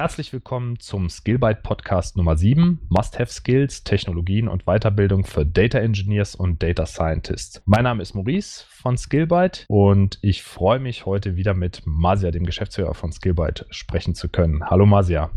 Herzlich willkommen zum Skillbyte Podcast Nummer 7, Must-Have Skills, Technologien und Weiterbildung für Data Engineers und Data Scientists. Mein Name ist Maurice von Skillbyte und ich freue mich heute wieder mit Masia, dem Geschäftsführer von Skillbyte, sprechen zu können. Hallo Masia.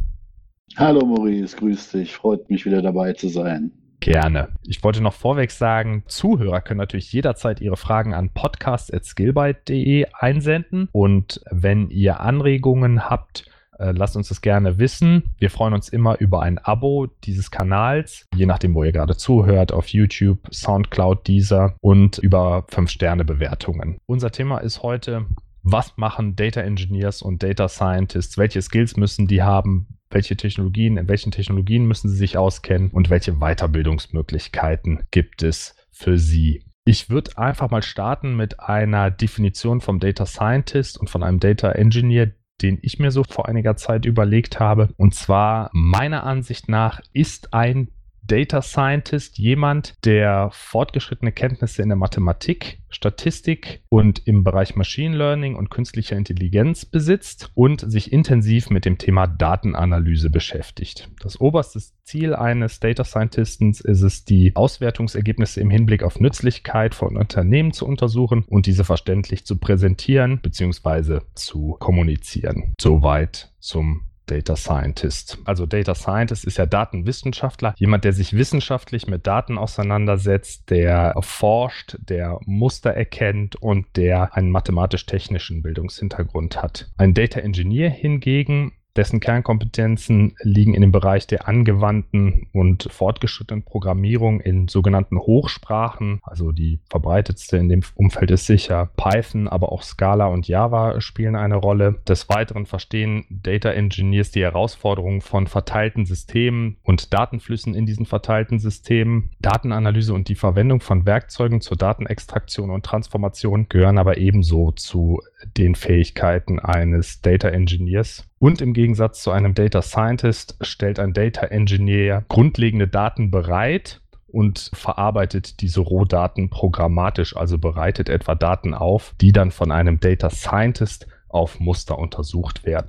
Hallo Maurice, grüß dich. Freut mich wieder dabei zu sein. Gerne. Ich wollte noch vorweg sagen, Zuhörer können natürlich jederzeit ihre Fragen an podcast.skillbyte.de einsenden und wenn ihr Anregungen habt, äh, lasst uns das gerne wissen. Wir freuen uns immer über ein Abo dieses Kanals, je nachdem, wo ihr gerade zuhört, auf YouTube, Soundcloud, Deezer und über 5-Sterne-Bewertungen. Unser Thema ist heute, was machen Data Engineers und Data Scientists? Welche Skills müssen die haben? Welche Technologien, in welchen Technologien müssen sie sich auskennen und welche Weiterbildungsmöglichkeiten gibt es für sie? Ich würde einfach mal starten mit einer Definition vom Data Scientist und von einem Data Engineer, den ich mir so vor einiger Zeit überlegt habe. Und zwar meiner Ansicht nach ist ein Data Scientist jemand, der fortgeschrittene Kenntnisse in der Mathematik, Statistik und im Bereich Machine Learning und künstlicher Intelligenz besitzt und sich intensiv mit dem Thema Datenanalyse beschäftigt. Das oberste Ziel eines Data Scientisten ist es, die Auswertungsergebnisse im Hinblick auf Nützlichkeit von Unternehmen zu untersuchen und diese verständlich zu präsentieren bzw. zu kommunizieren. Soweit zum Data Scientist. Also Data Scientist ist ja Datenwissenschaftler, jemand, der sich wissenschaftlich mit Daten auseinandersetzt, der forscht, der Muster erkennt und der einen mathematisch-technischen Bildungshintergrund hat. Ein Data Engineer hingegen dessen Kernkompetenzen liegen in dem Bereich der angewandten und fortgeschrittenen Programmierung in sogenannten Hochsprachen. Also die verbreitetste in dem Umfeld ist sicher Python, aber auch Scala und Java spielen eine Rolle. Des Weiteren verstehen Data Engineers die Herausforderungen von verteilten Systemen und Datenflüssen in diesen verteilten Systemen. Datenanalyse und die Verwendung von Werkzeugen zur Datenextraktion und Transformation gehören aber ebenso zu den Fähigkeiten eines Data Engineers. Und im Gegensatz zu einem Data Scientist stellt ein Data Engineer grundlegende Daten bereit und verarbeitet diese Rohdaten programmatisch, also bereitet etwa Daten auf, die dann von einem Data Scientist auf Muster untersucht werden.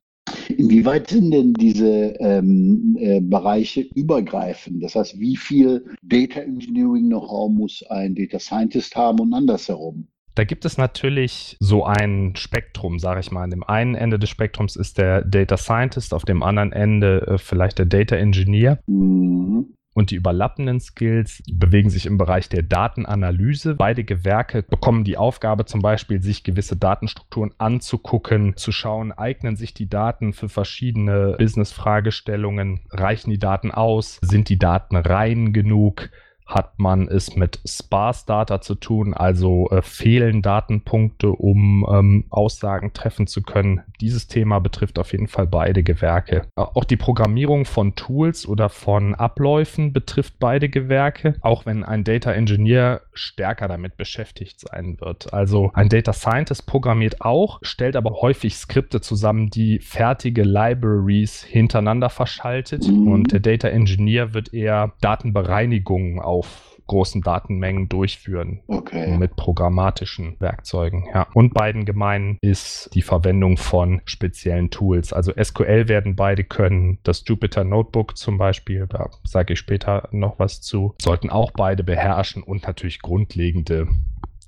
Inwieweit sind denn diese ähm, äh, Bereiche übergreifend? Das heißt, wie viel Data Engineering Know-how muss ein Data Scientist haben und andersherum? Da gibt es natürlich so ein Spektrum, sage ich mal. An dem einen Ende des Spektrums ist der Data Scientist, auf dem anderen Ende äh, vielleicht der Data Engineer. Mhm. Und die überlappenden Skills bewegen sich im Bereich der Datenanalyse. Beide Gewerke bekommen die Aufgabe zum Beispiel, sich gewisse Datenstrukturen anzugucken, zu schauen, eignen sich die Daten für verschiedene Business-Fragestellungen, reichen die Daten aus, sind die Daten rein genug, hat man es mit Sparse Data zu tun, also äh, fehlen Datenpunkte, um ähm, Aussagen treffen zu können. Dieses Thema betrifft auf jeden Fall beide Gewerke. Auch die Programmierung von Tools oder von Abläufen betrifft beide Gewerke, auch wenn ein Data Engineer stärker damit beschäftigt sein wird. Also ein Data Scientist programmiert auch, stellt aber häufig Skripte zusammen, die fertige Libraries hintereinander verschaltet und der Data Engineer wird eher Datenbereinigungen auf großen Datenmengen durchführen. Okay. Mit programmatischen Werkzeugen. Ja. Und beiden gemein ist die Verwendung von speziellen Tools. Also SQL werden beide können. Das Jupyter Notebook zum Beispiel, da sage ich später noch was zu, sollten auch beide beherrschen und natürlich grundlegende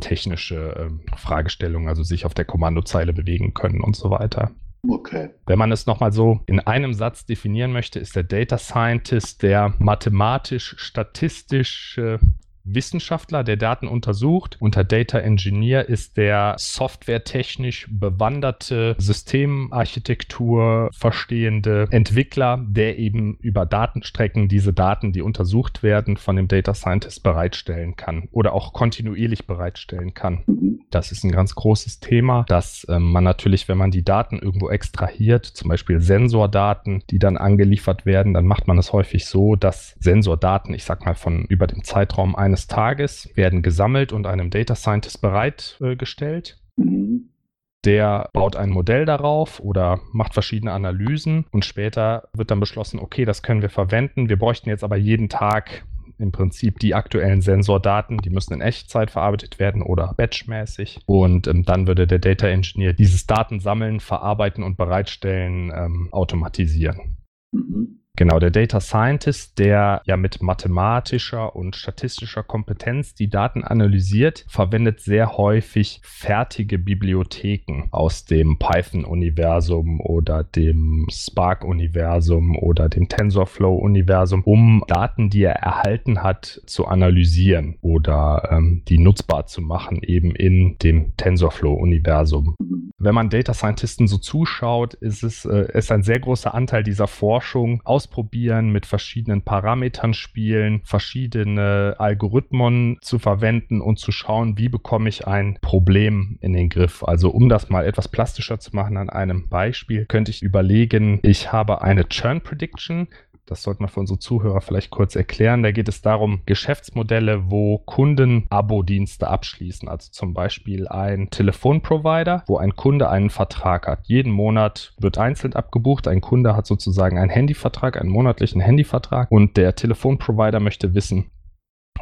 technische äh, Fragestellungen, also sich auf der Kommandozeile bewegen können und so weiter. Okay. Wenn man es nochmal so in einem Satz definieren möchte, ist der Data Scientist der mathematisch-statistische Wissenschaftler, der Daten untersucht. Unter Data Engineer ist der softwaretechnisch bewanderte Systemarchitektur verstehende Entwickler, der eben über Datenstrecken diese Daten, die untersucht werden, von dem Data Scientist bereitstellen kann oder auch kontinuierlich bereitstellen kann. Das ist ein ganz großes Thema, dass äh, man natürlich, wenn man die Daten irgendwo extrahiert, zum Beispiel Sensordaten, die dann angeliefert werden, dann macht man es häufig so, dass Sensordaten, ich sag mal von über dem Zeitraum eines eines Tages werden gesammelt und einem Data Scientist bereitgestellt. Mhm. Der baut ein Modell darauf oder macht verschiedene Analysen und später wird dann beschlossen, okay, das können wir verwenden. Wir bräuchten jetzt aber jeden Tag im Prinzip die aktuellen Sensordaten, die müssen in Echtzeit verarbeitet werden oder batchmäßig. Und ähm, dann würde der Data Engineer dieses Datensammeln, verarbeiten und bereitstellen ähm, automatisieren. Mhm. Genau, der Data Scientist, der ja mit mathematischer und statistischer Kompetenz die Daten analysiert, verwendet sehr häufig fertige Bibliotheken aus dem Python-Universum oder dem Spark-Universum oder dem TensorFlow-Universum, um Daten, die er erhalten hat, zu analysieren oder ähm, die nutzbar zu machen, eben in dem TensorFlow-Universum. Wenn man Data Scientisten so zuschaut, ist es äh, ist ein sehr großer Anteil dieser Forschung aus ausprobieren, mit verschiedenen Parametern spielen, verschiedene Algorithmen zu verwenden und zu schauen, wie bekomme ich ein Problem in den Griff. Also um das mal etwas plastischer zu machen an einem Beispiel, könnte ich überlegen, ich habe eine Churn Prediction, das sollte man für unsere Zuhörer vielleicht kurz erklären. Da geht es darum, Geschäftsmodelle, wo Kunden Abo-Dienste abschließen. Also zum Beispiel ein Telefonprovider, wo ein Kunde einen Vertrag hat. Jeden Monat wird einzeln abgebucht. Ein Kunde hat sozusagen einen Handyvertrag, einen monatlichen Handyvertrag. Und der Telefonprovider möchte wissen,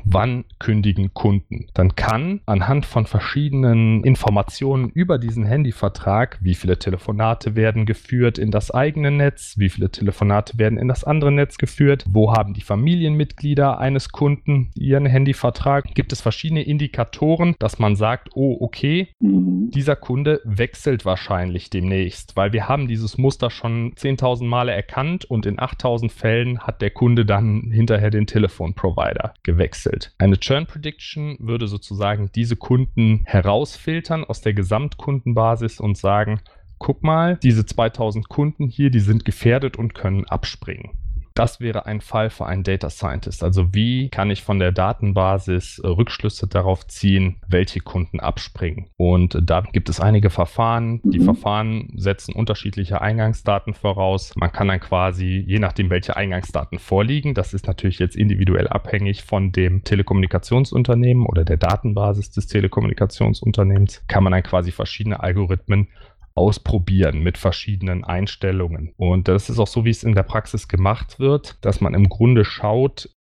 wann kündigen Kunden. Dann kann anhand von verschiedenen Informationen über diesen Handyvertrag, wie viele Telefonate werden geführt in das eigene Netz, wie viele Telefonate werden in das andere Netz geführt, wo haben die Familienmitglieder eines Kunden ihren Handyvertrag, gibt es verschiedene Indikatoren, dass man sagt, oh okay, mhm. dieser Kunde wechselt wahrscheinlich demnächst, weil wir haben dieses Muster schon 10.000 Male erkannt und in 8.000 Fällen hat der Kunde dann hinterher den Telefonprovider gewechselt gewechselt. Eine Churn Prediction würde sozusagen diese Kunden herausfiltern aus der Gesamtkundenbasis und sagen, guck mal, diese 2000 Kunden hier, die sind gefährdet und können abspringen. Das wäre ein Fall für einen Data Scientist. Also wie kann ich von der Datenbasis äh, Rückschlüsse darauf ziehen, welche Kunden abspringen? Und da gibt es einige Verfahren. Die mhm. Verfahren setzen unterschiedliche Eingangsdaten voraus. Man kann dann quasi, je nachdem, welche Eingangsdaten vorliegen, das ist natürlich jetzt individuell abhängig von dem Telekommunikationsunternehmen oder der Datenbasis des Telekommunikationsunternehmens, kann man dann quasi verschiedene Algorithmen ausprobieren mit verschiedenen Einstellungen. Und das ist auch so, wie es in der Praxis gemacht wird, dass man im Grunde schaut,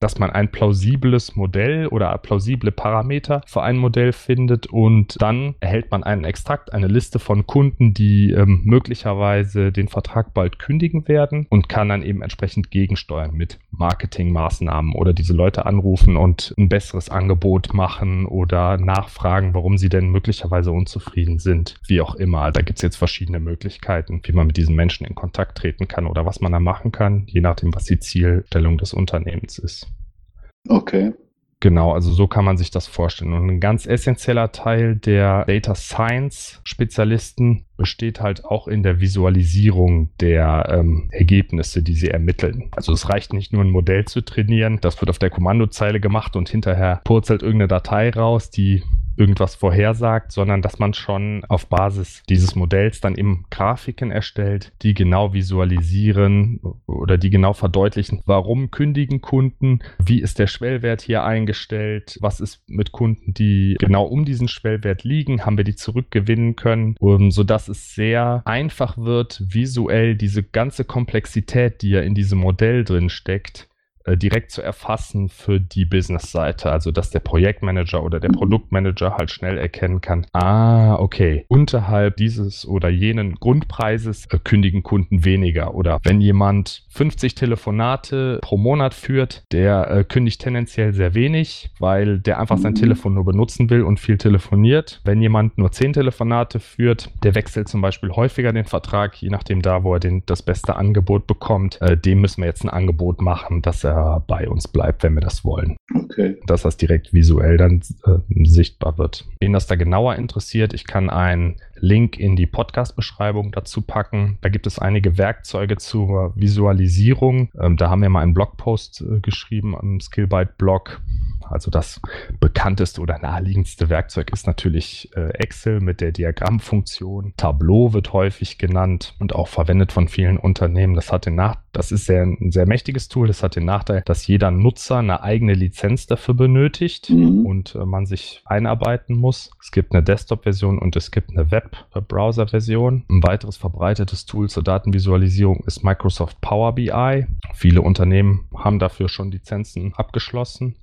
dass man ein plausibles Modell oder plausible Parameter für ein Modell findet und dann erhält man einen Extrakt, eine Liste von Kunden, die ähm, möglicherweise den Vertrag bald kündigen werden und kann dann eben entsprechend gegensteuern mit Marketingmaßnahmen oder diese Leute anrufen und ein besseres Angebot machen oder nachfragen, warum sie denn möglicherweise unzufrieden sind, wie auch immer. Da gibt es jetzt verschiedene Möglichkeiten, wie man mit diesen Menschen in Kontakt treten kann oder was man da machen kann, je nachdem, was die Zielstellung des Unternehmens Unternehmens ist. Okay. Genau, also so kann man sich das vorstellen. Und ein ganz essentieller Teil der Data Science Spezialisten besteht halt auch in der Visualisierung der ähm, Ergebnisse, die sie ermitteln. Also es reicht nicht nur ein Modell zu trainieren, das wird auf der Kommandozeile gemacht und hinterher purzelt irgendeine Datei raus, die irgendwas vorhersagt, sondern dass man schon auf Basis dieses Modells dann eben Grafiken erstellt, die genau visualisieren oder die genau verdeutlichen, warum kündigen Kunden, wie ist der Schwellwert hier eingestellt, was ist mit Kunden, die genau um diesen Schwellwert liegen, haben wir die zurückgewinnen können, um, sodass es sehr einfach wird, visuell diese ganze Komplexität, die ja in diesem Modell drin steckt, äh, direkt zu erfassen für die Business-Seite. Also, dass der Projektmanager oder der Produktmanager halt schnell erkennen kann, ah, okay, unterhalb dieses oder jenen Grundpreises äh, kündigen Kunden weniger. Oder wenn jemand 50 Telefonate pro Monat führt, der äh, kündigt tendenziell sehr wenig, weil der einfach sein Telefon nur benutzen will und viel telefoniert. Wenn jemand nur 10 Telefonate führt, der wechselt zum Beispiel häufiger den Vertrag, je nachdem da, wo er den, das beste Angebot bekommt. Dem müssen wir jetzt ein Angebot machen, dass er er bei uns bleibt, wenn wir das wollen. Okay. Dass das direkt visuell dann äh, sichtbar wird. Wen das da genauer interessiert, ich kann einen Link in die Podcast-Beschreibung dazu packen. Da gibt es einige Werkzeuge zur Visualisierung. Ähm, da haben wir mal einen Blogpost äh, geschrieben am Skillbyte-Blog. Also das bekannteste oder naheliegendste Werkzeug ist natürlich äh, Excel mit der Diagrammfunktion. Tableau wird häufig genannt und auch verwendet von vielen Unternehmen. Das hat den Nach das ist sehr, ein sehr mächtiges Tool. Das hat den Nachteil, dass jeder Nutzer eine eigene Lizenz dafür benötigt mhm. und äh, man sich einarbeiten muss. Es gibt eine Desktop-Version und es gibt eine Web-Browser-Version. Ein weiteres verbreitetes Tool zur Datenvisualisierung ist Microsoft Power BI. Viele Unternehmen haben dafür schon Lizenzen abgeschlossen.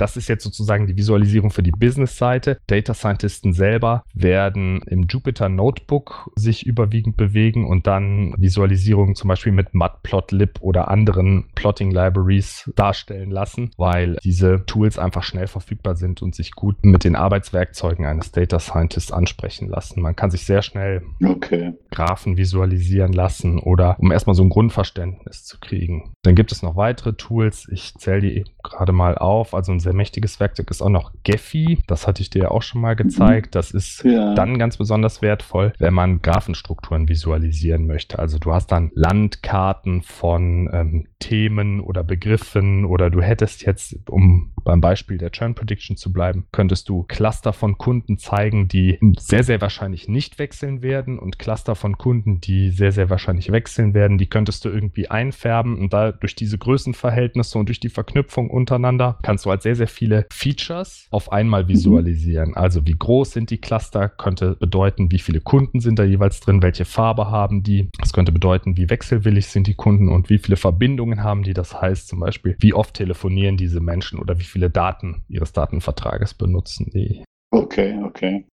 Das ist jetzt sozusagen die Visualisierung für die Business-Seite. Data Scientisten selber werden im Jupyter Notebook sich überwiegend bewegen und dann Visualisierungen zum Beispiel mit Matplotlib oder anderen Plotting Libraries darstellen lassen, weil diese Tools einfach schnell verfügbar sind und sich gut mit den Arbeitswerkzeugen eines Data Scientists ansprechen lassen. Man kann sich sehr schnell okay. Graphen visualisieren lassen oder um erstmal so ein Grundverständnis zu kriegen. Dann gibt es noch weitere Tools. Ich zähle die gerade mal auf. Also ein sehr mächtiges Werkzeug ist auch noch Gephi. Das hatte ich dir ja auch schon mal gezeigt. Das ist ja. dann ganz besonders wertvoll, wenn man Graphenstrukturen visualisieren möchte. Also du hast dann Landkarten von ähm, Themen oder Begriffen oder du hättest jetzt, um beim Beispiel der Churn Prediction zu bleiben, könntest du Cluster von Kunden zeigen, die sehr, sehr wahrscheinlich nicht wechseln werden und Cluster von Kunden, die sehr, sehr wahrscheinlich wechseln werden, die könntest du irgendwie einfärben und da durch diese Größenverhältnisse und durch die Verknüpfung untereinander kannst du halt sehr, sehr viele Features auf einmal visualisieren. Also wie groß sind die Cluster, könnte bedeuten, wie viele Kunden sind da jeweils drin, welche Farbe haben die. Das könnte bedeuten, wie wechselwillig sind die Kunden und wie viele Verbindungen haben die. Das heißt zum Beispiel, wie oft telefonieren diese Menschen oder wie viele Daten ihres Datenvertrages benutzen die. Okay, okay.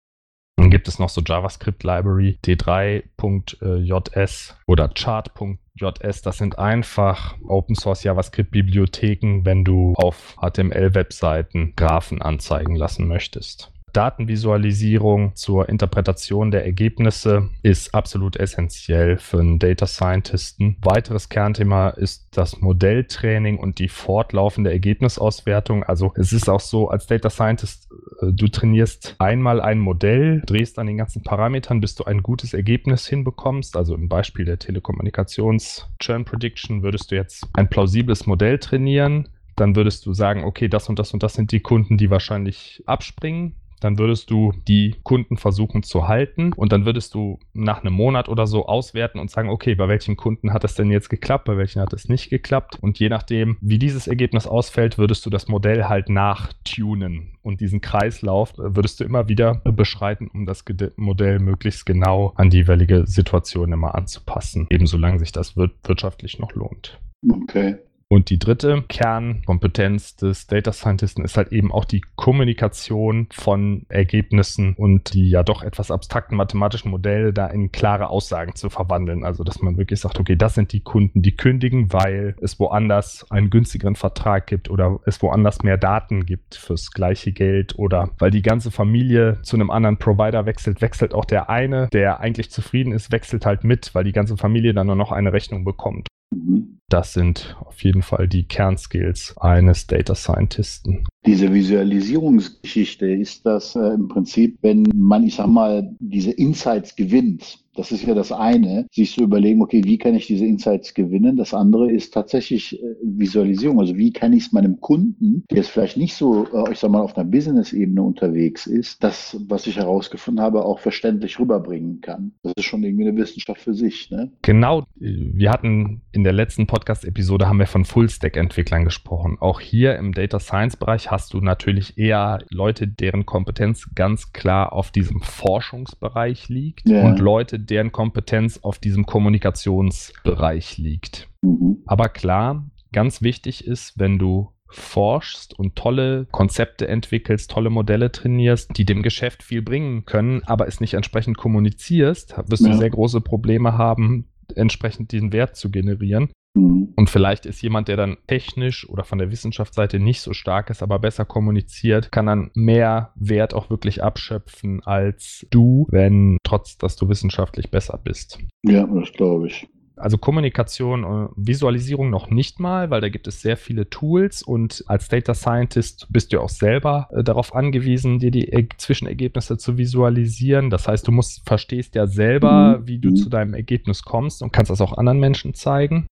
Dann gibt es noch so JavaScript Library D3.js oder Chart.js. Das sind einfach Open Source JavaScript Bibliotheken, wenn du auf HTML Webseiten Graphen anzeigen lassen möchtest. Datenvisualisierung zur Interpretation der Ergebnisse ist absolut essentiell für einen Data Scientisten. Weiteres Kernthema ist das Modelltraining und die fortlaufende Ergebnisauswertung. Also es ist auch so, als Data Scientist, äh, du trainierst einmal ein Modell, drehst an den ganzen Parametern, bis du ein gutes Ergebnis hinbekommst. Also im Beispiel der Telekommunikations Churn Prediction würdest du jetzt ein plausibles Modell trainieren dann würdest du sagen, okay, das und das und das sind die Kunden, die wahrscheinlich abspringen dann würdest du die Kunden versuchen zu halten und dann würdest du nach einem Monat oder so auswerten und sagen, okay, bei welchen Kunden hat es denn jetzt geklappt, bei welchen hat es nicht geklappt und je nachdem, wie dieses Ergebnis ausfällt, würdest du das Modell halt nachtunen und diesen Kreislauf würdest du immer wieder beschreiten, um das Modell möglichst genau an die jeweilige Situation immer anzupassen, eben solange sich das wirtschaftlich noch lohnt. Okay. Und die dritte Kernkompetenz des Data Scientisten ist halt eben auch die Kommunikation von Ergebnissen und die ja doch etwas abstrakten mathematischen Modelle da in klare Aussagen zu verwandeln. Also, dass man wirklich sagt, okay, das sind die Kunden, die kündigen, weil es woanders einen günstigeren Vertrag gibt oder es woanders mehr Daten gibt fürs gleiche Geld oder weil die ganze Familie zu einem anderen Provider wechselt, wechselt auch der eine, der eigentlich zufrieden ist, wechselt halt mit, weil die ganze Familie dann nur noch eine Rechnung bekommt. Mhm. Das sind auf jeden Fall die Kernskills eines Data Scientisten. Diese Visualisierungsgeschichte ist das äh, im Prinzip, wenn man, ich sag mal, diese Insights gewinnt. Das ist ja das eine, sich zu überlegen, okay, wie kann ich diese Insights gewinnen? Das andere ist tatsächlich äh, Visualisierung. Also wie kann ich es meinem Kunden, der jetzt vielleicht nicht so, äh, ich sag mal, auf einer Business-Ebene unterwegs ist, das, was ich herausgefunden habe, auch verständlich rüberbringen kann. Das ist schon irgendwie eine Wissenschaft für sich. Ne? Genau. Wir hatten in der letzten Podcast-Episode haben wir von Full-Stack-Entwicklern gesprochen. Auch hier im Data Science-Bereich hast du natürlich eher Leute, deren Kompetenz ganz klar auf diesem Forschungsbereich liegt ja. und Leute, deren Kompetenz auf diesem Kommunikationsbereich liegt. Mhm. Aber klar, ganz wichtig ist, wenn du forschst und tolle Konzepte entwickelst, tolle Modelle trainierst, die dem Geschäft viel bringen können, aber es nicht entsprechend kommunizierst, wirst ja. du sehr große Probleme haben, entsprechend diesen Wert zu generieren. Mhm. Und vielleicht ist jemand, der dann technisch oder von der Wissenschaftsseite nicht so stark ist, aber besser kommuniziert, kann dann mehr Wert auch wirklich abschöpfen als du, wenn trotz, dass du wissenschaftlich besser bist. Ja, das glaube ich. Also Kommunikation und Visualisierung noch nicht mal, weil da gibt es sehr viele Tools und als Data Scientist bist du auch selber äh, darauf angewiesen, dir die er Zwischenergebnisse zu visualisieren. Das heißt, du musst, verstehst ja selber, mhm. wie du zu deinem Ergebnis kommst und kannst das auch anderen Menschen zeigen.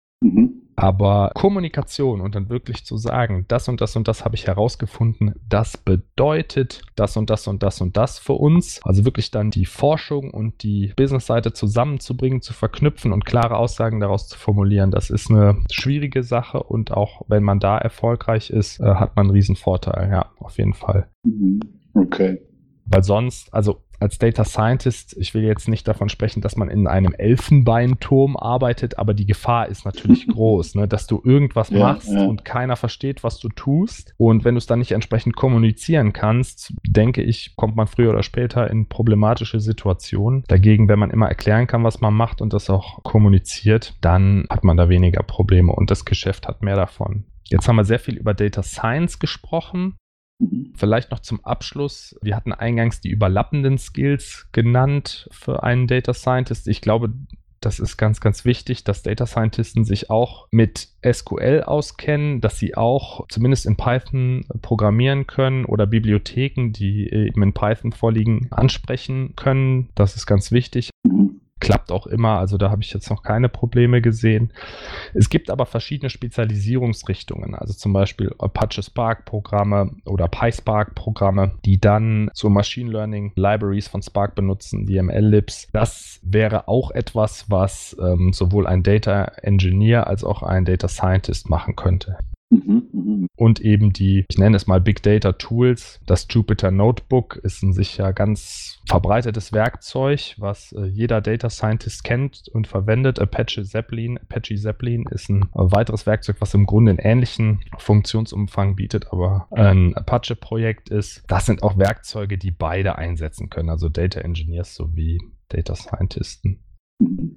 Aber Kommunikation und dann wirklich zu sagen, das und das und das habe ich herausgefunden, das bedeutet das und das und das und das für uns. Also wirklich dann die Forschung und die Business-Seite zusammenzubringen, zu verknüpfen und klare Aussagen daraus zu formulieren, das ist eine schwierige Sache und auch wenn man da erfolgreich ist, äh, hat man einen riesen Vorteil. Ja, auf jeden Fall. Mhm. Okay. Weil sonst, also als Data Scientist, ich will jetzt nicht davon sprechen, dass man in einem Elfenbeinturm arbeitet, aber die Gefahr ist natürlich groß, ne, dass du irgendwas ja, machst ja. und keiner versteht, was du tust. Und wenn du es dann nicht entsprechend kommunizieren kannst, denke ich, kommt man früher oder später in problematische Situationen. Dagegen, wenn man immer erklären kann, was man macht und das auch kommuniziert, dann hat man da weniger Probleme und das Geschäft hat mehr davon. Jetzt haben wir sehr viel über Data Science gesprochen. Mhm. Vielleicht noch zum Abschluss. Wir hatten eingangs die überlappenden Skills genannt für einen Data Scientist. Ich glaube, das ist ganz, ganz wichtig, dass Data Scientisten sich auch mit SQL auskennen, dass sie auch zumindest in Python programmieren können oder Bibliotheken, die eben in Python vorliegen, ansprechen können. Das ist ganz wichtig. Klappt auch immer, also da habe ich jetzt noch keine Probleme gesehen. Es gibt aber verschiedene Spezialisierungsrichtungen, also zum Beispiel Apache Spark Programme oder PySpark Programme, die dann so Machine Learning Libraries von Spark benutzen, die ML-Libs. Das wäre auch etwas, was ähm, sowohl ein Data Engineer als auch ein Data Scientist machen könnte. Mhm, mhm. Und eben die, ich nenne es mal Big Data Tools. Das Jupyter Notebook ist ein sicher ganz verbreitetes Werkzeug, was äh, jeder Data Scientist kennt und verwendet. Apache Zeppelin. Apache Zeppelin ist ein weiteres Werkzeug, was im Grunde einen ähnlichen Funktionsumfang bietet, aber ein Apache-Projekt ist. Das sind auch Werkzeuge, die beide einsetzen können, also Data Engineers sowie Data Scientisten. Mhm.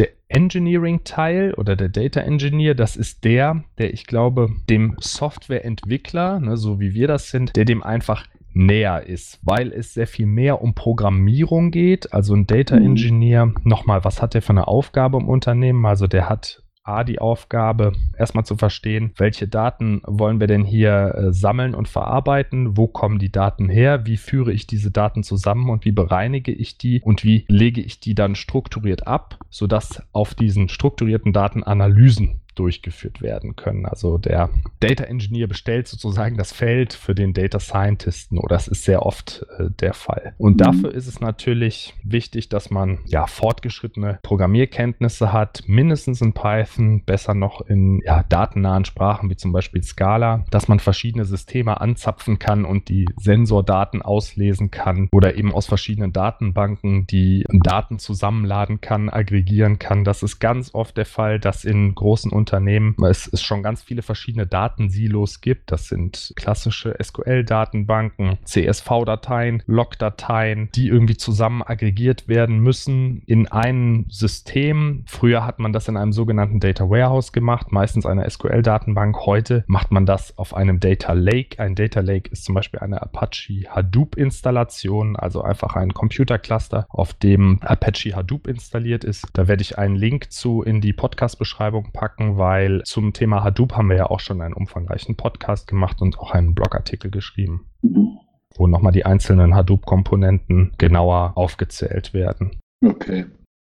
Der Engineering-Teil oder der Data Engineer, das ist der, der ich glaube, dem Softwareentwickler, ne, so wie wir das sind, der dem einfach näher ist, weil es sehr viel mehr um Programmierung geht. Also ein Data mhm. Engineer, nochmal, was hat der für eine Aufgabe im Unternehmen? Also der hat A, die Aufgabe, erstmal zu verstehen, welche Daten wollen wir denn hier äh, sammeln und verarbeiten, wo kommen die Daten her, wie führe ich diese Daten zusammen und wie bereinige ich die? Und wie lege ich die dann strukturiert ab, sodass auf diesen strukturierten Daten Analysen durchgeführt werden können. Also der Data Engineer bestellt sozusagen das Feld für den Data Scientisten oder das ist sehr oft äh, der Fall. Und mhm. dafür ist es natürlich wichtig, dass man ja fortgeschrittene Programmierkenntnisse hat, mindestens in Python, besser noch in ja, datennahen Sprachen wie zum Beispiel Scala, dass man verschiedene Systeme anzapfen kann und die Sensordaten auslesen kann oder eben aus verschiedenen Datenbanken die Daten zusammenladen kann, aggregieren kann. Das ist ganz oft der Fall, dass in großen Unternehmen es, es schon ganz viele verschiedene Datensilos gibt. Das sind klassische SQL-Datenbanken, CSV-Dateien, Log-Dateien, die irgendwie zusammen aggregiert werden müssen in ein System. Früher hat man das in einem sogenannten Data Warehouse gemacht, meistens einer SQL-Datenbank. Heute macht man das auf einem Data Lake. Ein Data Lake ist zum Beispiel eine Apache Hadoop-Installation, also einfach ein Computercluster, auf dem Apache Hadoop installiert ist. Da werde ich einen Link zu in die Podcast-Beschreibung packen weil zum Thema Hadoop haben wir ja auch schon einen umfangreichen Podcast gemacht und auch einen Blogartikel geschrieben, mhm. wo nochmal die einzelnen Hadoop-Komponenten genauer aufgezählt werden. Okay.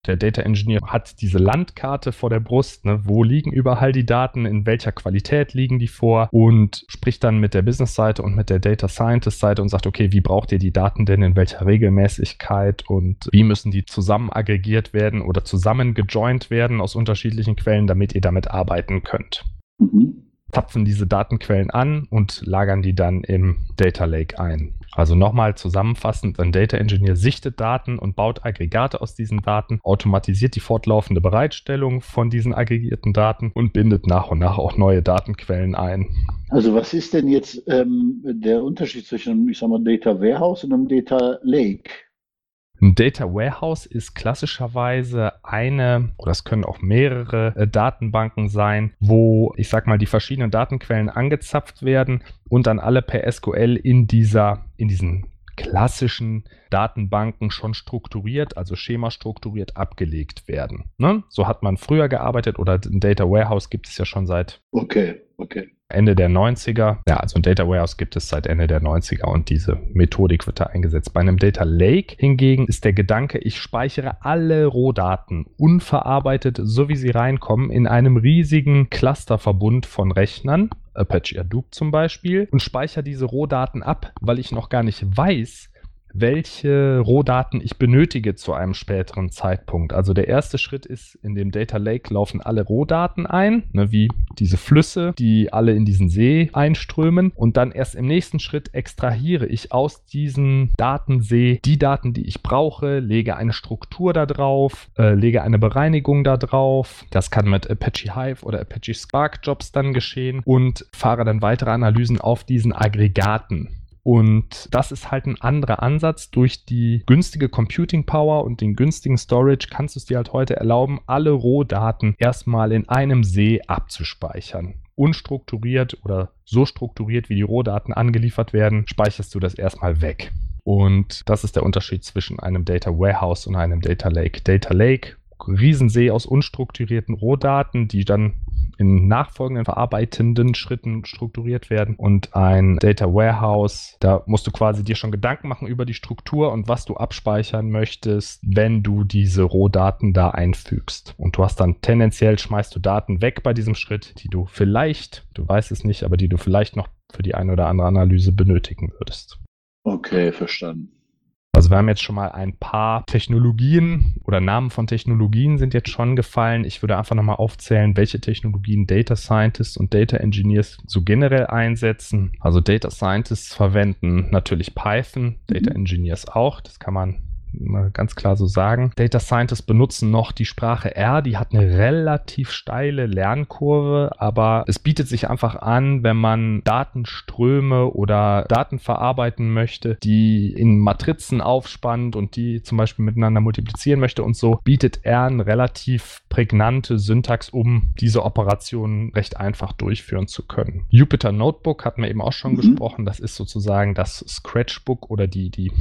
Der Data Engineer hat diese Landkarte vor der Brust, ne? wo liegen überall die Daten, in welcher Qualität liegen die vor und spricht dann mit der Business-Seite und mit der Data Scientist-Seite und sagt, okay, wie braucht ihr die Daten denn, in welcher Regelmäßigkeit und wie müssen die zusammen aggregiert werden oder zusammen gejoint werden aus unterschiedlichen Quellen, damit ihr damit arbeiten könnt. Mhm zapfen diese Datenquellen an und lagern die dann im Data Lake ein. Also nochmal zusammenfassend, ein Data Engineer sichtet Daten und baut Aggregate aus diesen Daten, automatisiert die fortlaufende Bereitstellung von diesen aggregierten Daten und bindet nach und nach auch neue Datenquellen ein. Also was ist denn jetzt ähm, der Unterschied zwischen, ich sag mal, Data Warehouse und einem Data Lake? Ein Data Warehouse ist klassischerweise eine, oder es können auch mehrere äh, Datenbanken sein, wo, ich sag mal, die verschiedenen Datenquellen angezapft werden und dann alle per SQL in dieser, in diesen klassischen Datenbanken schon strukturiert, also schemastrukturiert abgelegt werden. Ne? So hat man früher gearbeitet oder ein Data Warehouse gibt es ja schon seit okay, okay. Ende der 90er. Ja, also ein Data Warehouse gibt es seit Ende der 90er und diese Methodik wird da eingesetzt. Bei einem Data Lake hingegen ist der Gedanke, ich speichere alle Rohdaten unverarbeitet, so wie sie reinkommen, in einem riesigen Clusterverbund von Rechnern. Apache Hadoop zum Beispiel und speichere diese Rohdaten ab, weil ich noch gar nicht weiß, welche Rohdaten ich benötige zu einem späteren Zeitpunkt. Also der erste Schritt ist, in dem Data Lake laufen alle Rohdaten ein, ne, wie diese Flüsse, die alle in diesen See einströmen. Und dann erst im nächsten Schritt extrahiere ich aus diesem Datensee die Daten, die ich brauche, lege eine Struktur da drauf, äh, lege eine Bereinigung da drauf. Das kann mit Apache Hive oder Apache Spark Jobs dann geschehen und fahre dann weitere Analysen auf diesen Aggregaten. Und das ist halt ein anderer Ansatz. Durch die günstige Computing Power und den günstigen Storage kannst du es dir halt heute erlauben, alle Rohdaten erstmal in einem See abzuspeichern. Unstrukturiert oder so strukturiert, wie die Rohdaten angeliefert werden, speicherst du das erstmal weg. Und das ist der Unterschied zwischen einem Data Warehouse und einem Data Lake. Data Lake Riesensee aus unstrukturierten Rohdaten, die dann in nachfolgenden verarbeitenden Schritten strukturiert werden und ein Data Warehouse, da musst du quasi dir schon Gedanken machen über die Struktur und was du abspeichern möchtest, wenn du diese Rohdaten da einfügst. Und du hast dann tendenziell schmeißt du Daten weg bei diesem Schritt, die du vielleicht, du weißt es nicht, aber die du vielleicht noch für die eine oder andere Analyse benötigen würdest. Okay, verstanden. Also wir haben jetzt schon mal ein paar Technologien oder Namen von Technologien sind jetzt schon gefallen. Ich würde einfach nochmal aufzählen, welche Technologien Data Scientists und Data Engineers so generell einsetzen. Also Data Scientists verwenden natürlich Python, Data mhm. Engineers auch. Das kann man ganz klar so sagen. Data Scientists benutzen noch die Sprache R, die hat eine relativ steile Lernkurve, aber es bietet sich einfach an, wenn man Datenströme oder Daten verarbeiten möchte, die in Matrizen aufspannt und die zum Beispiel miteinander multiplizieren möchte und so, bietet R eine relativ prägnante Syntax, um diese Operationen recht einfach durchführen zu können. Jupyter Notebook hatten wir eben auch schon mhm. gesprochen, das ist sozusagen das Scratchbook oder die, die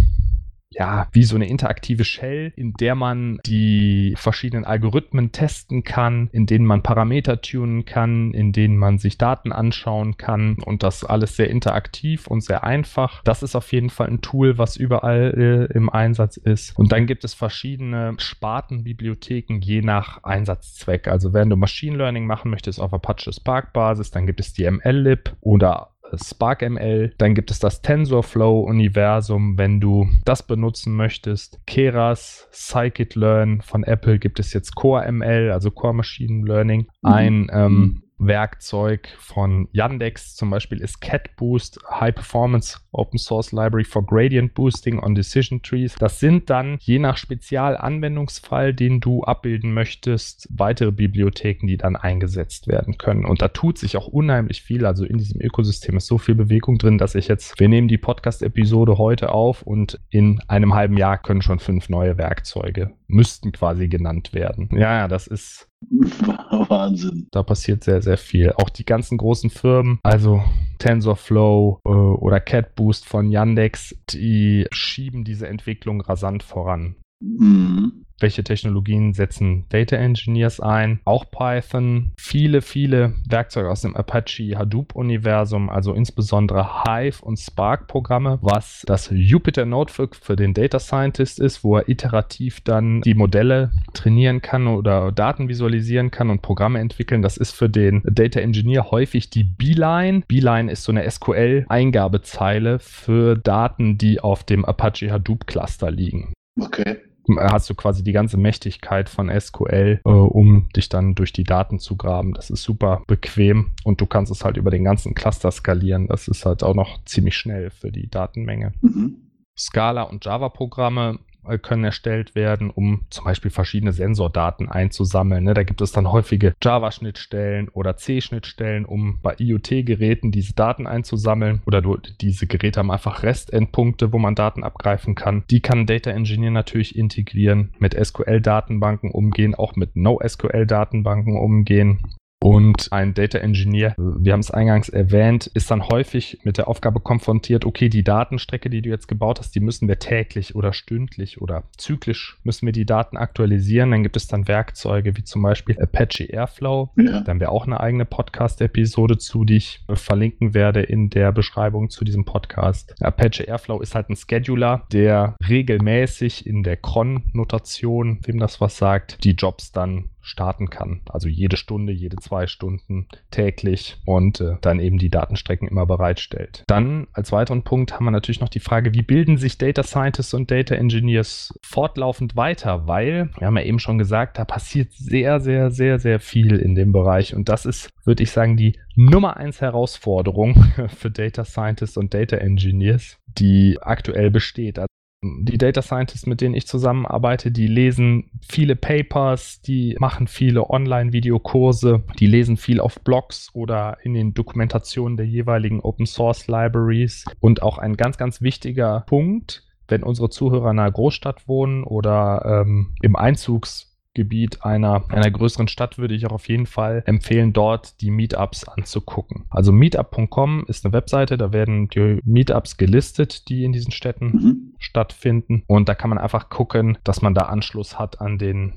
ja, wie so eine interaktive Shell, in der man die verschiedenen Algorithmen testen kann, in denen man Parameter tunen kann, in denen man sich Daten anschauen kann und das alles sehr interaktiv und sehr einfach. Das ist auf jeden Fall ein Tool, was überall äh, im Einsatz ist. Und dann gibt es verschiedene Spartenbibliotheken je nach Einsatzzweck. Also wenn du Machine Learning machen möchtest auf Apache Spark Basis, dann gibt es die MLlib oder SparkML. Dann gibt es das TensorFlow-Universum, wenn du das benutzen möchtest. Keras, Scikit-Learn von Apple gibt es jetzt CoreML, also Core Machine Learning. Mhm. Ein ähm, mhm. Werkzeug von Yandex zum Beispiel ist CatBoost, High Performance Open Source Library for Gradient Boosting on Decision Trees. Das sind dann je nach Spezialanwendungsfall, den du abbilden möchtest, weitere Bibliotheken, die dann eingesetzt werden können. Und da tut sich auch unheimlich viel. Also in diesem Ökosystem ist so viel Bewegung drin, dass ich jetzt, wir nehmen die Podcast-Episode heute auf und in einem halben Jahr können schon fünf neue Werkzeuge, müssten quasi genannt werden. Ja, ja, das ist Wahnsinn. Da passiert sehr, sehr viel. Auch die ganzen großen Firmen, also TensorFlow äh, oder CatBoost von Yandex, die schieben diese Entwicklung rasant voran. Mhm welche Technologien setzen Data Engineers ein, auch Python, viele, viele Werkzeuge aus dem Apache Hadoop-Universum, also insbesondere Hive und Spark-Programme, was das Jupyter Notebook für den Data Scientist ist, wo er iterativ dann die Modelle trainieren kann oder Daten visualisieren kann und Programme entwickeln. Das ist für den Data Engineer häufig die Beeline. Beeline ist so eine SQL-Eingabezeile für Daten, die auf dem Apache Hadoop-Cluster liegen. Okay hast du quasi die ganze Mächtigkeit von SQL, äh, um dich dann durch die Daten zu graben. Das ist super bequem und du kannst es halt über den ganzen Cluster skalieren. Das ist halt auch noch ziemlich schnell für die Datenmenge. Mhm. Scala und Java-Programme äh, können erstellt werden, um zum Beispiel verschiedene Sensordaten einzusammeln. Ne? Da gibt es dann häufige Java-Schnittstellen oder C-Schnittstellen, um bei IoT-Geräten diese Daten einzusammeln. Oder diese Geräte haben einfach Restendpunkte, wo man Daten abgreifen kann. Die kann Data Engineer natürlich integrieren, mit SQL-Datenbanken umgehen, auch mit NoSQL-Datenbanken umgehen. Und ein Data Engineer, wir haben es eingangs erwähnt, ist dann häufig mit der Aufgabe konfrontiert, okay, die Datenstrecke, die du jetzt gebaut hast, die müssen wir täglich oder stündlich oder zyklisch müssen wir die Daten aktualisieren. Dann gibt es dann Werkzeuge wie zum Beispiel Apache Airflow. Ja. Da haben wir auch eine eigene Podcast-Episode zu, die ich verlinken werde in der Beschreibung zu diesem Podcast. Apache Airflow ist halt ein Scheduler, der regelmäßig in der Cron-Notation, wem das was sagt, die Jobs dann starten kann. Also jede Stunde, jede zwei Stunden täglich und äh, dann eben die Datenstrecken immer bereitstellt. Dann als weiteren Punkt haben wir natürlich noch die Frage, wie bilden sich Data Scientists und Data Engineers fortlaufend weiter? Weil, wir haben ja eben schon gesagt, da passiert sehr, sehr, sehr, sehr viel in dem Bereich und das ist, würde ich sagen, die Nummer eins Herausforderung für Data Scientists und Data Engineers, die aktuell besteht. Die Data Scientists, mit denen ich zusammenarbeite, die lesen viele Papers, die machen viele Online-Videokurse, die lesen viel auf Blogs oder in den Dokumentationen der jeweiligen Open Source Libraries. Und auch ein ganz, ganz wichtiger Punkt, wenn unsere Zuhörer in einer Großstadt wohnen oder ähm, im Einzugs Gebiet einer, einer größeren Stadt würde ich auch auf jeden Fall empfehlen, dort die Meetups anzugucken. Also meetup.com ist eine Webseite, da werden die Meetups gelistet, die in diesen Städten mhm. stattfinden. Und da kann man einfach gucken, dass man da Anschluss hat an den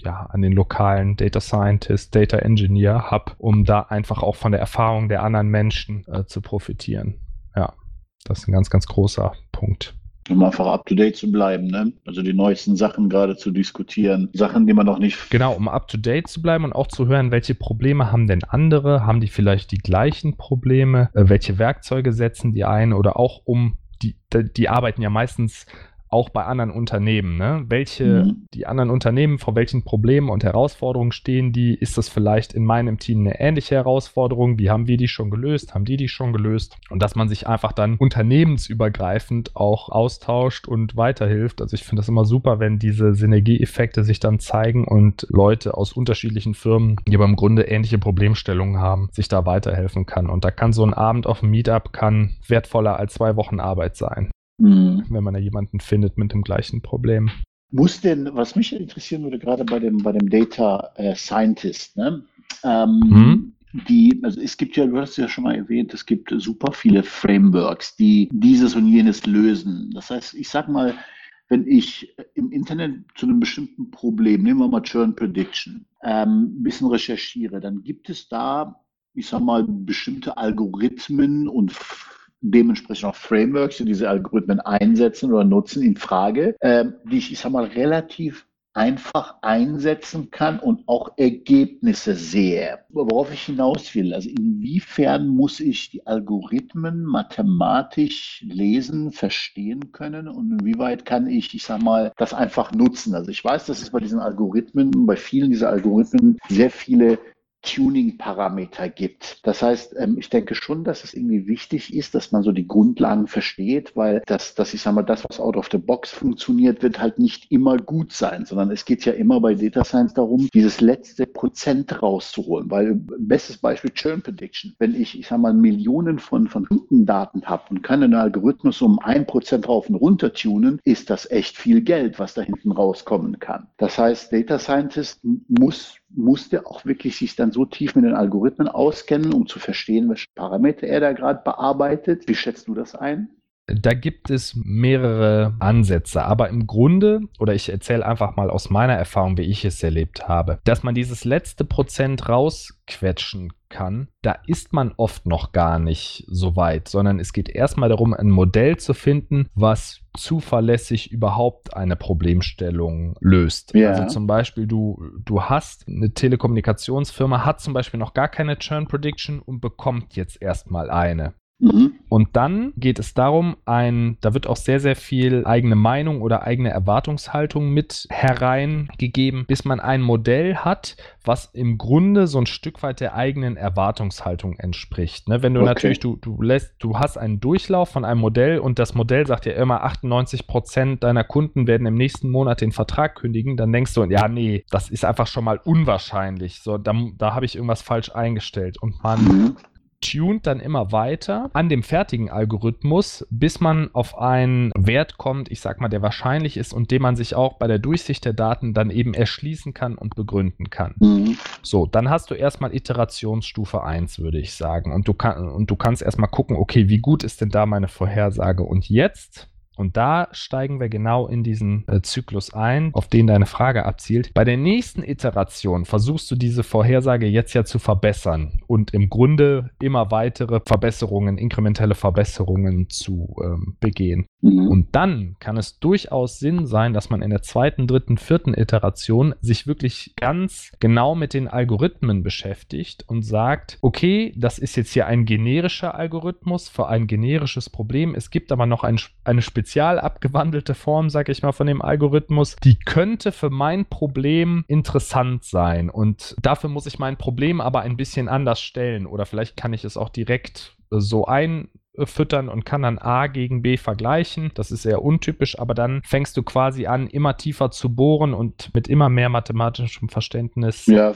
ja, an den lokalen Data Scientist, Data Engineer Hub, um da einfach auch von der Erfahrung der anderen Menschen äh, zu profitieren. Ja, das ist ein ganz, ganz großer Punkt um einfach up to date zu bleiben, ne? Also die neuesten Sachen gerade zu diskutieren, Sachen, die man noch nicht. Genau, um up to date zu bleiben und auch zu hören, welche Probleme haben denn andere? Haben die vielleicht die gleichen Probleme? Äh, welche Werkzeuge setzen die ein? Oder auch um die, die arbeiten ja meistens auch bei anderen Unternehmen. Ne? Welche, mhm. die anderen Unternehmen, vor welchen Problemen und Herausforderungen stehen die? Ist das vielleicht in meinem Team eine ähnliche Herausforderung? Wie haben wir die schon gelöst? Haben die die schon gelöst? Und dass man sich einfach dann unternehmensübergreifend auch austauscht und weiterhilft. Also ich finde das immer super, wenn diese Synergieeffekte sich dann zeigen und Leute aus unterschiedlichen Firmen, die aber im Grunde ähnliche Problemstellungen haben, sich da weiterhelfen kann. Und da kann so ein Abend auf dem Meetup kann wertvoller als zwei Wochen Arbeit sein mhm. wenn man da jemanden findet mit dem gleichen Problem. Muss denn, was mich interessieren würde, gerade bei dem, bei dem Data äh, Scientist, ne? Ähm, mhm. Die, also es gibt ja, du hast ja schon mal erwähnt, es gibt super viele Frameworks, die dieses und jenes lösen. Das heißt, ich sag mal, wenn ich im Internet zu einem bestimmten Problem, nehmen wir mal Churn Prediction, ähm, ein bisschen recherchiere, dann gibt es da, ich sag mal, bestimmte Algorithmen und dementsprechend auch Frameworks, die diese Algorithmen einsetzen oder nutzen, in Frage, äh, die ich, ich sag mal, relativ einfach einsetzen kann und auch Ergebnisse sehe. Worauf ich hinaus will, also inwiefern muss ich die Algorithmen mathematisch lesen, verstehen können und inwieweit kann ich, ich sag mal, das einfach nutzen. Also ich weiß, dass es bei diesen Algorithmen, bei vielen dieser Algorithmen sehr viele Tuning-Parameter gibt. Das heißt, ähm, ich denke schon, dass es irgendwie wichtig ist, dass man so die Grundlagen versteht, weil das, das ich sage mal, das, was out of the box funktioniert, wird halt nicht immer gut sein, sondern es geht ja immer bei Data Science darum, dieses letzte Prozent rauszuholen, weil bestes Beispiel Churn Prediction. Wenn ich, ich sage mal, Millionen von, von Kundendaten habe und kann einen Algorithmus um ein Prozent rauf und runter tunen, ist das echt viel Geld, was da hinten rauskommen kann. Das heißt, Data Scientist muss musste auch wirklich sich dann so tief mit den Algorithmen auskennen, um zu verstehen, welche Parameter er da gerade bearbeitet. Wie schätzt du das ein? Da gibt es mehrere Ansätze, aber im Grunde, oder ich erzähle einfach mal aus meiner Erfahrung, wie ich es erlebt habe, dass man dieses letzte Prozent rausquetschen kann, da ist man oft noch gar nicht so weit, sondern es geht erstmal darum, ein Modell zu finden, was zuverlässig überhaupt eine Problemstellung löst. Ja. Also zum Beispiel, du, du hast eine Telekommunikationsfirma, hat zum Beispiel noch gar keine Churn Prediction und bekommt jetzt erstmal eine. Mhm. Und dann geht es darum, ein, da wird auch sehr, sehr viel eigene Meinung oder eigene Erwartungshaltung mit hereingegeben, bis man ein Modell hat, was im Grunde so ein Stück weit der eigenen Erwartungshaltung entspricht. Ne? Wenn du okay. natürlich, du, du lässt, du hast einen Durchlauf von einem Modell und das Modell sagt ja immer, 98 Prozent deiner Kunden werden im nächsten Monat den Vertrag kündigen, dann denkst du, ja, nee, das ist einfach schon mal unwahrscheinlich. So, da, da habe ich irgendwas falsch eingestellt. Und man mhm tunt dann immer weiter an dem fertigen Algorithmus, bis man auf einen Wert kommt, ich sag mal, der wahrscheinlich ist und den man sich auch bei der Durchsicht der Daten dann eben erschließen kann und begründen kann. Mhm. So, dann hast du erstmal Iterationsstufe 1, würde ich sagen. Und du, kann, und du kannst erstmal gucken, okay, wie gut ist denn da meine Vorhersage? Und jetzt und da steigen wir genau in diesen äh, Zyklus ein, auf den deine Frage abzielt. Bei der nächsten Iteration versuchst du diese Vorhersage jetzt ja zu verbessern und im Grunde immer weitere Verbesserungen, inkrementelle Verbesserungen zu ähm, begehen. Mhm. Und dann kann es durchaus Sinn sein, dass man in der zweiten, dritten, vierten Iteration sich wirklich ganz genau mit den Algorithmen beschäftigt und sagt, okay, das ist jetzt hier ein generischer Algorithmus für ein generisches Problem. Es gibt aber noch ein, eine spezial abgewandelte Form, sage ich mal, von dem Algorithmus, die könnte für mein Problem interessant sein. Und dafür muss ich mein Problem aber ein bisschen anders stellen. Oder vielleicht kann ich es auch direkt so ein füttern und kann dann A gegen B vergleichen. Das ist eher untypisch, aber dann fängst du quasi an, immer tiefer zu bohren und mit immer mehr mathematischem Verständnis ja,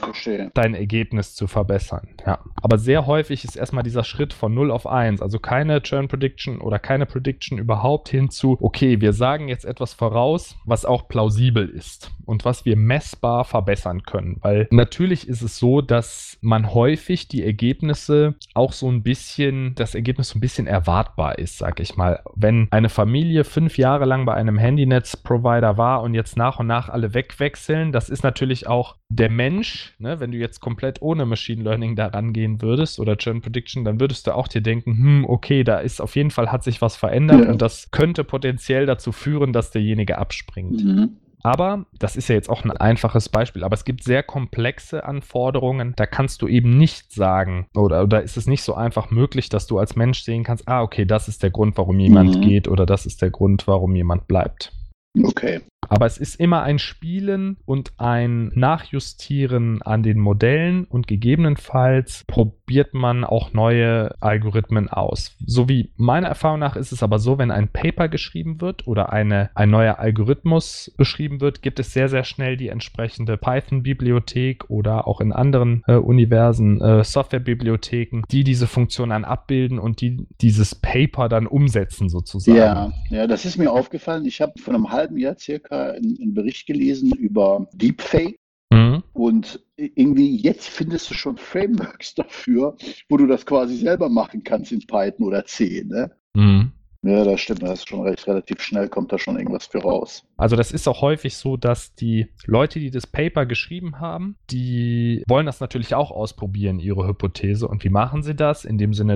dein Ergebnis zu verbessern. Ja. Aber sehr häufig ist erstmal dieser Schritt von 0 auf 1, also keine Churn Prediction oder keine Prediction überhaupt hinzu, okay, wir sagen jetzt etwas voraus, was auch plausibel ist und was wir messbar verbessern können. Weil natürlich ist es so, dass man häufig die Ergebnisse auch so ein bisschen, das Ergebnis so ein bisschen erwartbar ist, sag ich mal. Wenn eine Familie fünf Jahre lang bei einem Handynetz-Provider war und jetzt nach und nach alle wegwechseln, das ist natürlich auch der Mensch, ne, wenn du jetzt komplett ohne Machine Learning da rangehen würdest oder Churn Prediction, dann würdest du auch dir denken, hm, okay, da ist auf jeden Fall hat sich was verändert ja. und das könnte potenziell dazu führen, dass derjenige abspringt. Mhm. Aber das ist ja jetzt auch ein einfaches Beispiel, aber es gibt sehr komplexe Anforderungen. Da kannst du eben nicht sagen, oder, oder ist es nicht so einfach möglich, dass du als Mensch sehen kannst, ah, okay, das ist der Grund, warum jemand mhm. geht oder das ist der Grund, warum jemand bleibt. Okay. Aber es ist immer ein Spielen und ein Nachjustieren an den Modellen und gegebenenfalls probiert man auch neue Algorithmen aus. So wie meiner Erfahrung nach ist es aber so, wenn ein Paper geschrieben wird oder eine, ein neuer Algorithmus beschrieben wird, gibt es sehr, sehr schnell die entsprechende Python-Bibliothek oder auch in anderen äh, Universen äh, Software-Bibliotheken, die diese Funktion dann abbilden und die dieses Paper dann umsetzen sozusagen. Ja, ja das ist mir aufgefallen. Ich habe vor einem halben Jahr circa einen, Bericht gelesen über Deepfake. Mhm. Und irgendwie jetzt findest du schon Frameworks dafür, wo du das quasi selber machen kannst in Python oder C. Ne? Mhm. Ja, das stimmt. Das ist schon recht relativ schnell, kommt da schon irgendwas für raus. Also das ist auch häufig so, dass die Leute, die das Paper geschrieben haben, die wollen das natürlich auch ausprobieren, ihre Hypothese. Und wie machen sie das? In dem Sinne,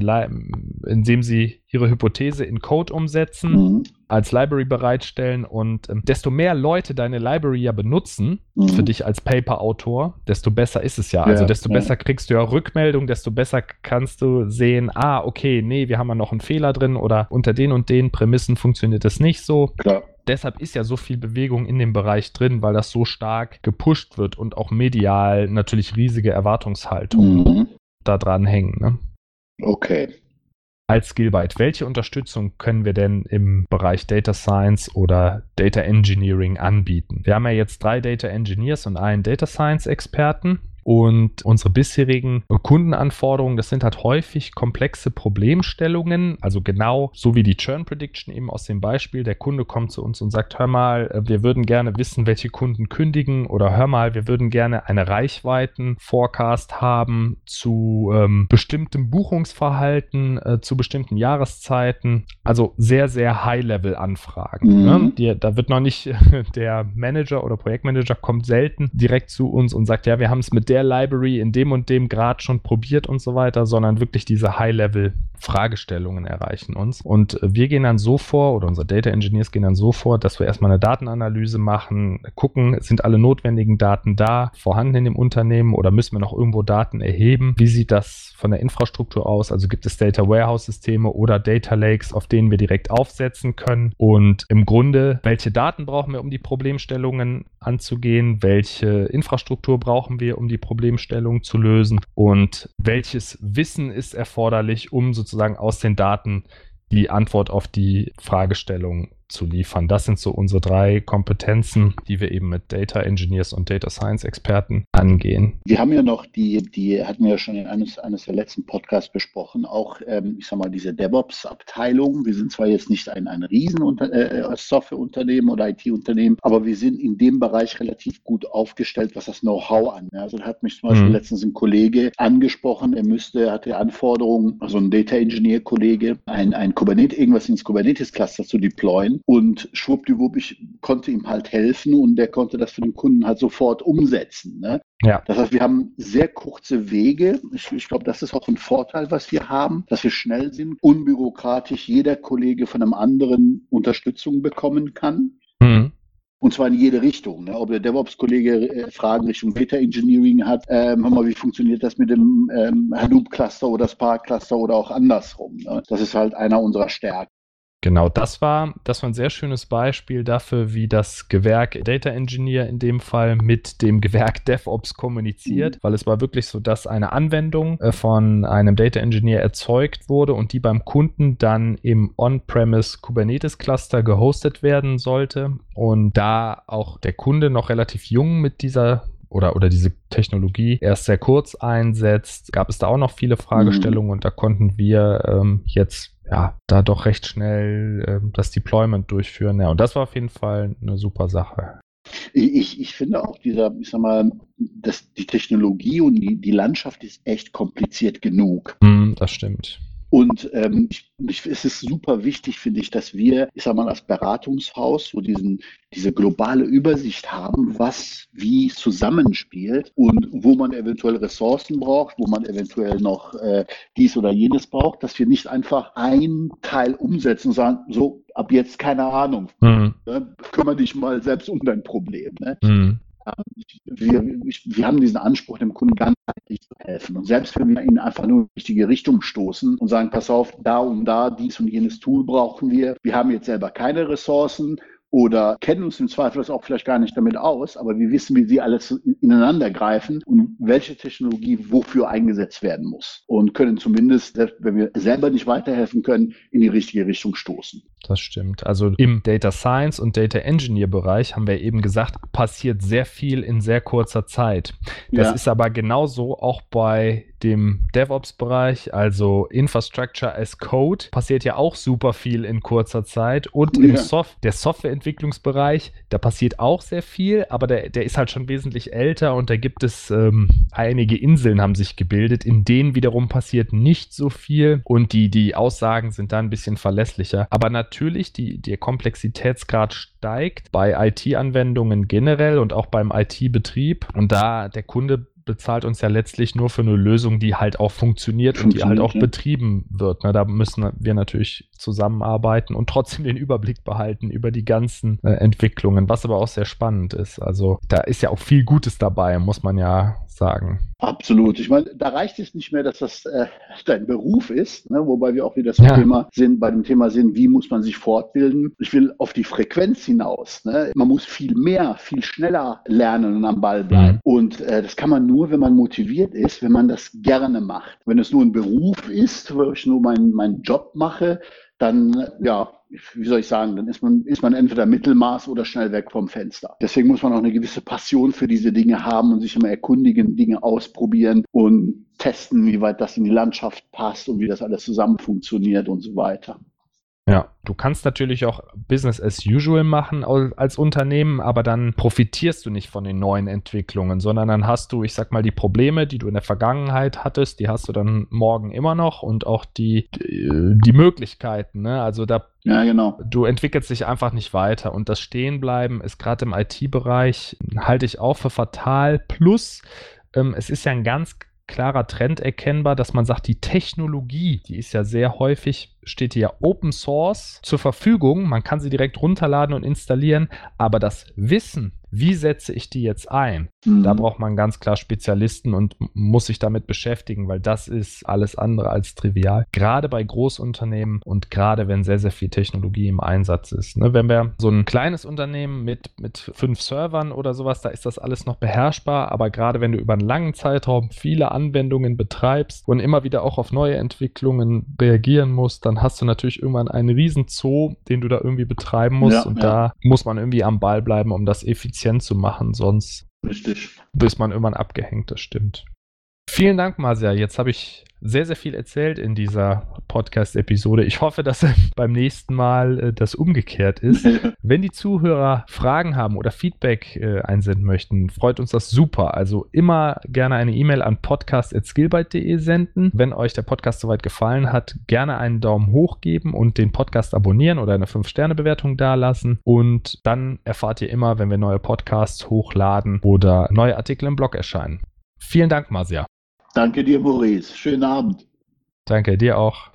indem sie ihre Hypothese in Code umsetzen, mhm. als Library bereitstellen und ähm, desto mehr Leute deine Library ja benutzen, mhm. für dich als Paper-Autor, desto besser ist es ja. Also desto ja. besser kriegst du ja Rückmeldung, desto besser kannst du sehen, ah, okay, nee, wir haben ja noch einen Fehler drin oder unter den und den Prämissen funktioniert das nicht so. Klar deshalb ist ja so viel Bewegung in dem Bereich drin, weil das so stark gepusht wird und auch medial natürlich riesige Erwartungshaltungen mhm. da dran hängen. Ne? Okay als Skillbyte. Welche Unterstützung können wir denn im Bereich Data Science oder Data Engineering anbieten? Wir haben ja jetzt drei Data Engineers und einen Data Science Experten. Und unsere bisherigen Kundenanforderungen, das sind halt häufig komplexe Problemstellungen, also genau so wie die Churn Prediction eben aus dem Beispiel. Der Kunde kommt zu uns und sagt, hör mal, äh, wir würden gerne wissen, welche Kunden kündigen oder hör mal, wir würden gerne eine Reichweiten-Forecast haben zu ähm, bestimmtem Buchungsverhalten, äh, zu bestimmten Jahreszeiten. Also sehr, sehr High-Level-Anfragen. Mhm. Ne? Die, da wird noch nicht der Manager oder Projektmanager kommt selten direkt zu uns und sagt, ja, wir haben es mit der Library in dem und dem Grad schon probiert und so weiter, sondern wirklich diese High-Level-Fragestellungen erreichen uns. Und wir gehen dann so vor, oder unsere Data Engineers gehen dann so vor, dass wir erstmal eine Datenanalyse machen, gucken, sind alle notwendigen Daten da, vorhanden in dem Unternehmen oder müssen wir noch irgendwo Daten erheben? Wie sieht das von der Infrastruktur aus? Also gibt es Data Warehouse-Systeme oder Data Lakes, auf denen wir direkt aufsetzen können? Und im Grunde, welche Daten brauchen wir, um die Problemstellungen anzugehen? Welche Infrastruktur brauchen wir, um die Problemstellung zu lösen und welches Wissen ist erforderlich, um sozusagen aus den Daten die Antwort auf die Fragestellung zu liefern. Das sind so unsere drei Kompetenzen, die wir eben mit Data Engineers und Data Science Experten angehen. Wir haben ja noch die, die hatten wir ja schon in eines, eines der letzten Podcasts besprochen, auch, ähm, ich sag mal, diese DevOps-Abteilung. Wir sind zwar jetzt nicht ein, ein riesen äh, Softwareunternehmen oder IT-Unternehmen, aber wir sind in dem Bereich relativ gut aufgestellt, was das Know-how an. Also da hat mich zum Beispiel mhm. letztens ein Kollege angesprochen, er müsste, hatte Anforderungen, also ein Data Engineer-Kollege, ein, ein Kubernetes, irgendwas ins Kubernetes-Cluster zu deployen sein. Und schwuppdiwupp, ich konnte ihm halt helfen und der konnte das für den Kunden halt sofort umsetzen. Ne? Ja. Das heißt, wir haben sehr kurze Wege. Ich, ich glaube, das ist auch ein Vorteil, was wir haben, dass wir schnell sind, unbürokratisch jeder Kollege von einem anderen Unterstützung bekommen kann. Mhm. Und zwar in jede Richtung. Ne? Ob der DevOps-Kollege äh, Fragen Richtung Data Engineering hat, ähm, hör mal, wie funktioniert das mit dem ähm, Hadoop-Cluster oder Spark-Cluster oder auch andersrum. Ne? Das ist halt einer unserer Stärken. Genau, das war, das war ein sehr schönes Beispiel dafür, wie das Gewerk Data Engineer in dem Fall mit dem Gewerk DevOps kommuniziert, mhm. weil es war wirklich so, dass eine Anwendung äh, von einem Data Engineer erzeugt wurde und die beim Kunden dann im On-Premise Kubernetes Cluster gehostet werden sollte. Und da auch der Kunde noch relativ jung mit dieser oder, oder diese Technologie erst sehr kurz einsetzt, gab es da auch noch viele Fragestellungen mhm. und da konnten wir ähm, jetzt ja, da doch recht schnell äh, das Deployment durchführen. Ja, und das war auf jeden Fall eine super Sache. Ich, ich finde auch dieser, ich sag mal, das, die Technologie und die, die Landschaft ist echt kompliziert genug. Mm, das stimmt. Und ähm, ich, ich, es ist super wichtig, finde ich, dass wir, ich sag mal, als Beratungshaus so diesen, diese globale Übersicht haben, was wie zusammenspielt und wo man eventuell Ressourcen braucht, wo man eventuell noch äh, dies oder jenes braucht, dass wir nicht einfach ein Teil umsetzen und sagen, so ab jetzt keine Ahnung, mhm. ne, kümmere dich mal selbst um dein Problem. Ne? Mhm wir, wir haben diesen Anspruch, dem Kunden ganzheitlich zu helfen. Und selbst wenn wir ihn einfach nur in die richtige Richtung stoßen und sagen, pass auf, da und da, dies und jenes Tool brauchen wir. Wir haben jetzt selber keine Ressourcen, oder kennen uns im Zweifel auch vielleicht gar nicht damit aus, aber wir wissen, wie sie alles ineinander greifen und welche Technologie wofür eingesetzt werden muss und können zumindest, wenn wir selber nicht weiterhelfen können, in die richtige Richtung stoßen. Das stimmt. Also im Data Science und Data Engineer Bereich haben wir eben gesagt, passiert sehr viel in sehr kurzer Zeit. Das ja. ist aber genauso auch bei dem DevOps-Bereich, also Infrastructure as Code, passiert ja auch super viel in kurzer Zeit. Und ja. im Soft der Softwareentwicklungsbereich, da passiert auch sehr viel, aber der, der ist halt schon wesentlich älter und da gibt es ähm, einige Inseln haben sich gebildet, in denen wiederum passiert nicht so viel und die, die Aussagen sind da ein bisschen verlässlicher. Aber natürlich, die, der Komplexitätsgrad steigt bei IT-Anwendungen generell und auch beim IT-Betrieb. Und da der Kunde bezahlt uns ja letztlich nur für eine Lösung, die halt auch funktioniert, funktioniert und die halt auch ja. betrieben wird. Ne? Da müssen wir natürlich zusammenarbeiten und trotzdem den Überblick behalten über die ganzen äh, Entwicklungen, was aber auch sehr spannend ist. Also da ist ja auch viel Gutes dabei, muss man ja sagen. Absolut. Ich meine, da reicht es nicht mehr, dass das äh, dein Beruf ist, ne? wobei wir auch wieder das ja. Thema sind, bei dem Thema sind, wie muss man sich fortbilden. Ich will auf die Frequenz hinaus. Ne? Man muss viel mehr, viel schneller lernen und am Ball bleiben. Mhm. Und äh, das kann man nur, wenn man motiviert ist, wenn man das gerne macht. Wenn es nur ein Beruf ist, wo ich nur meinen, meinen Job mache, dann, ja, wie soll ich sagen, dann ist man, ist man entweder Mittelmaß oder schnell weg vom Fenster. Deswegen muss man auch eine gewisse Passion für diese Dinge haben und sich immer erkundigen, Dinge ausprobieren und testen, wie weit das in die Landschaft passt und wie das alles zusammen funktioniert und so weiter. Ja, du kannst natürlich auch Business as usual machen als Unternehmen, aber dann profitierst du nicht von den neuen Entwicklungen, sondern dann hast du, ich sag mal, die Probleme, die du in der Vergangenheit hattest, die hast du dann morgen immer noch und auch die, die, die Möglichkeiten. Ne? Also da ja, genau. Du entwickelst dich einfach nicht weiter und das Stehenbleiben ist gerade im IT-Bereich, halte ich auch für fatal. Plus, ähm, es ist ja ein ganz klarer Trend erkennbar, dass man sagt, die Technologie, die ist ja sehr häufig, steht hier Open Source zur Verfügung. Man kann sie direkt runterladen und installieren, aber das Wissen, wie setze ich die jetzt ein? Mhm. Da braucht man ganz klar Spezialisten und muss sich damit beschäftigen, weil das ist alles andere als trivial. Gerade bei Großunternehmen und gerade wenn sehr, sehr viel Technologie im Einsatz ist. Ne, wenn wir so ein kleines Unternehmen mit, mit fünf Servern oder sowas, da ist das alles noch beherrschbar, aber gerade wenn du über einen langen Zeitraum viele Anwendungen betreibst und immer wieder auch auf neue Entwicklungen reagieren musst, dann hast du natürlich irgendwann einen riesen Zoo, den du da irgendwie betreiben musst ja, und ja. da muss man irgendwie am Ball bleiben, um das effizient zu machen, sonst Richtig. Bis man irgendwann abgehängt, das stimmt. Vielen Dank, Marcia. Jetzt habe ich sehr, sehr viel erzählt in dieser Podcast-Episode. Ich hoffe, dass beim nächsten Mal äh, das umgekehrt ist. Wenn die Zuhörer Fragen haben oder Feedback äh, einsenden möchten, freut uns das super. Also immer gerne eine E-Mail an podcast.skillbyte.de senden. Wenn euch der Podcast soweit gefallen hat, gerne einen Daumen hoch geben und den Podcast abonnieren oder eine 5-Sterne-Bewertung dalassen. Und dann erfahrt ihr immer, wenn wir neue Podcasts hochladen oder neue Artikel im Blog erscheinen. Vielen Dank, Marcia. Danke dir, Maurice. Schönen Abend. Danke dir auch.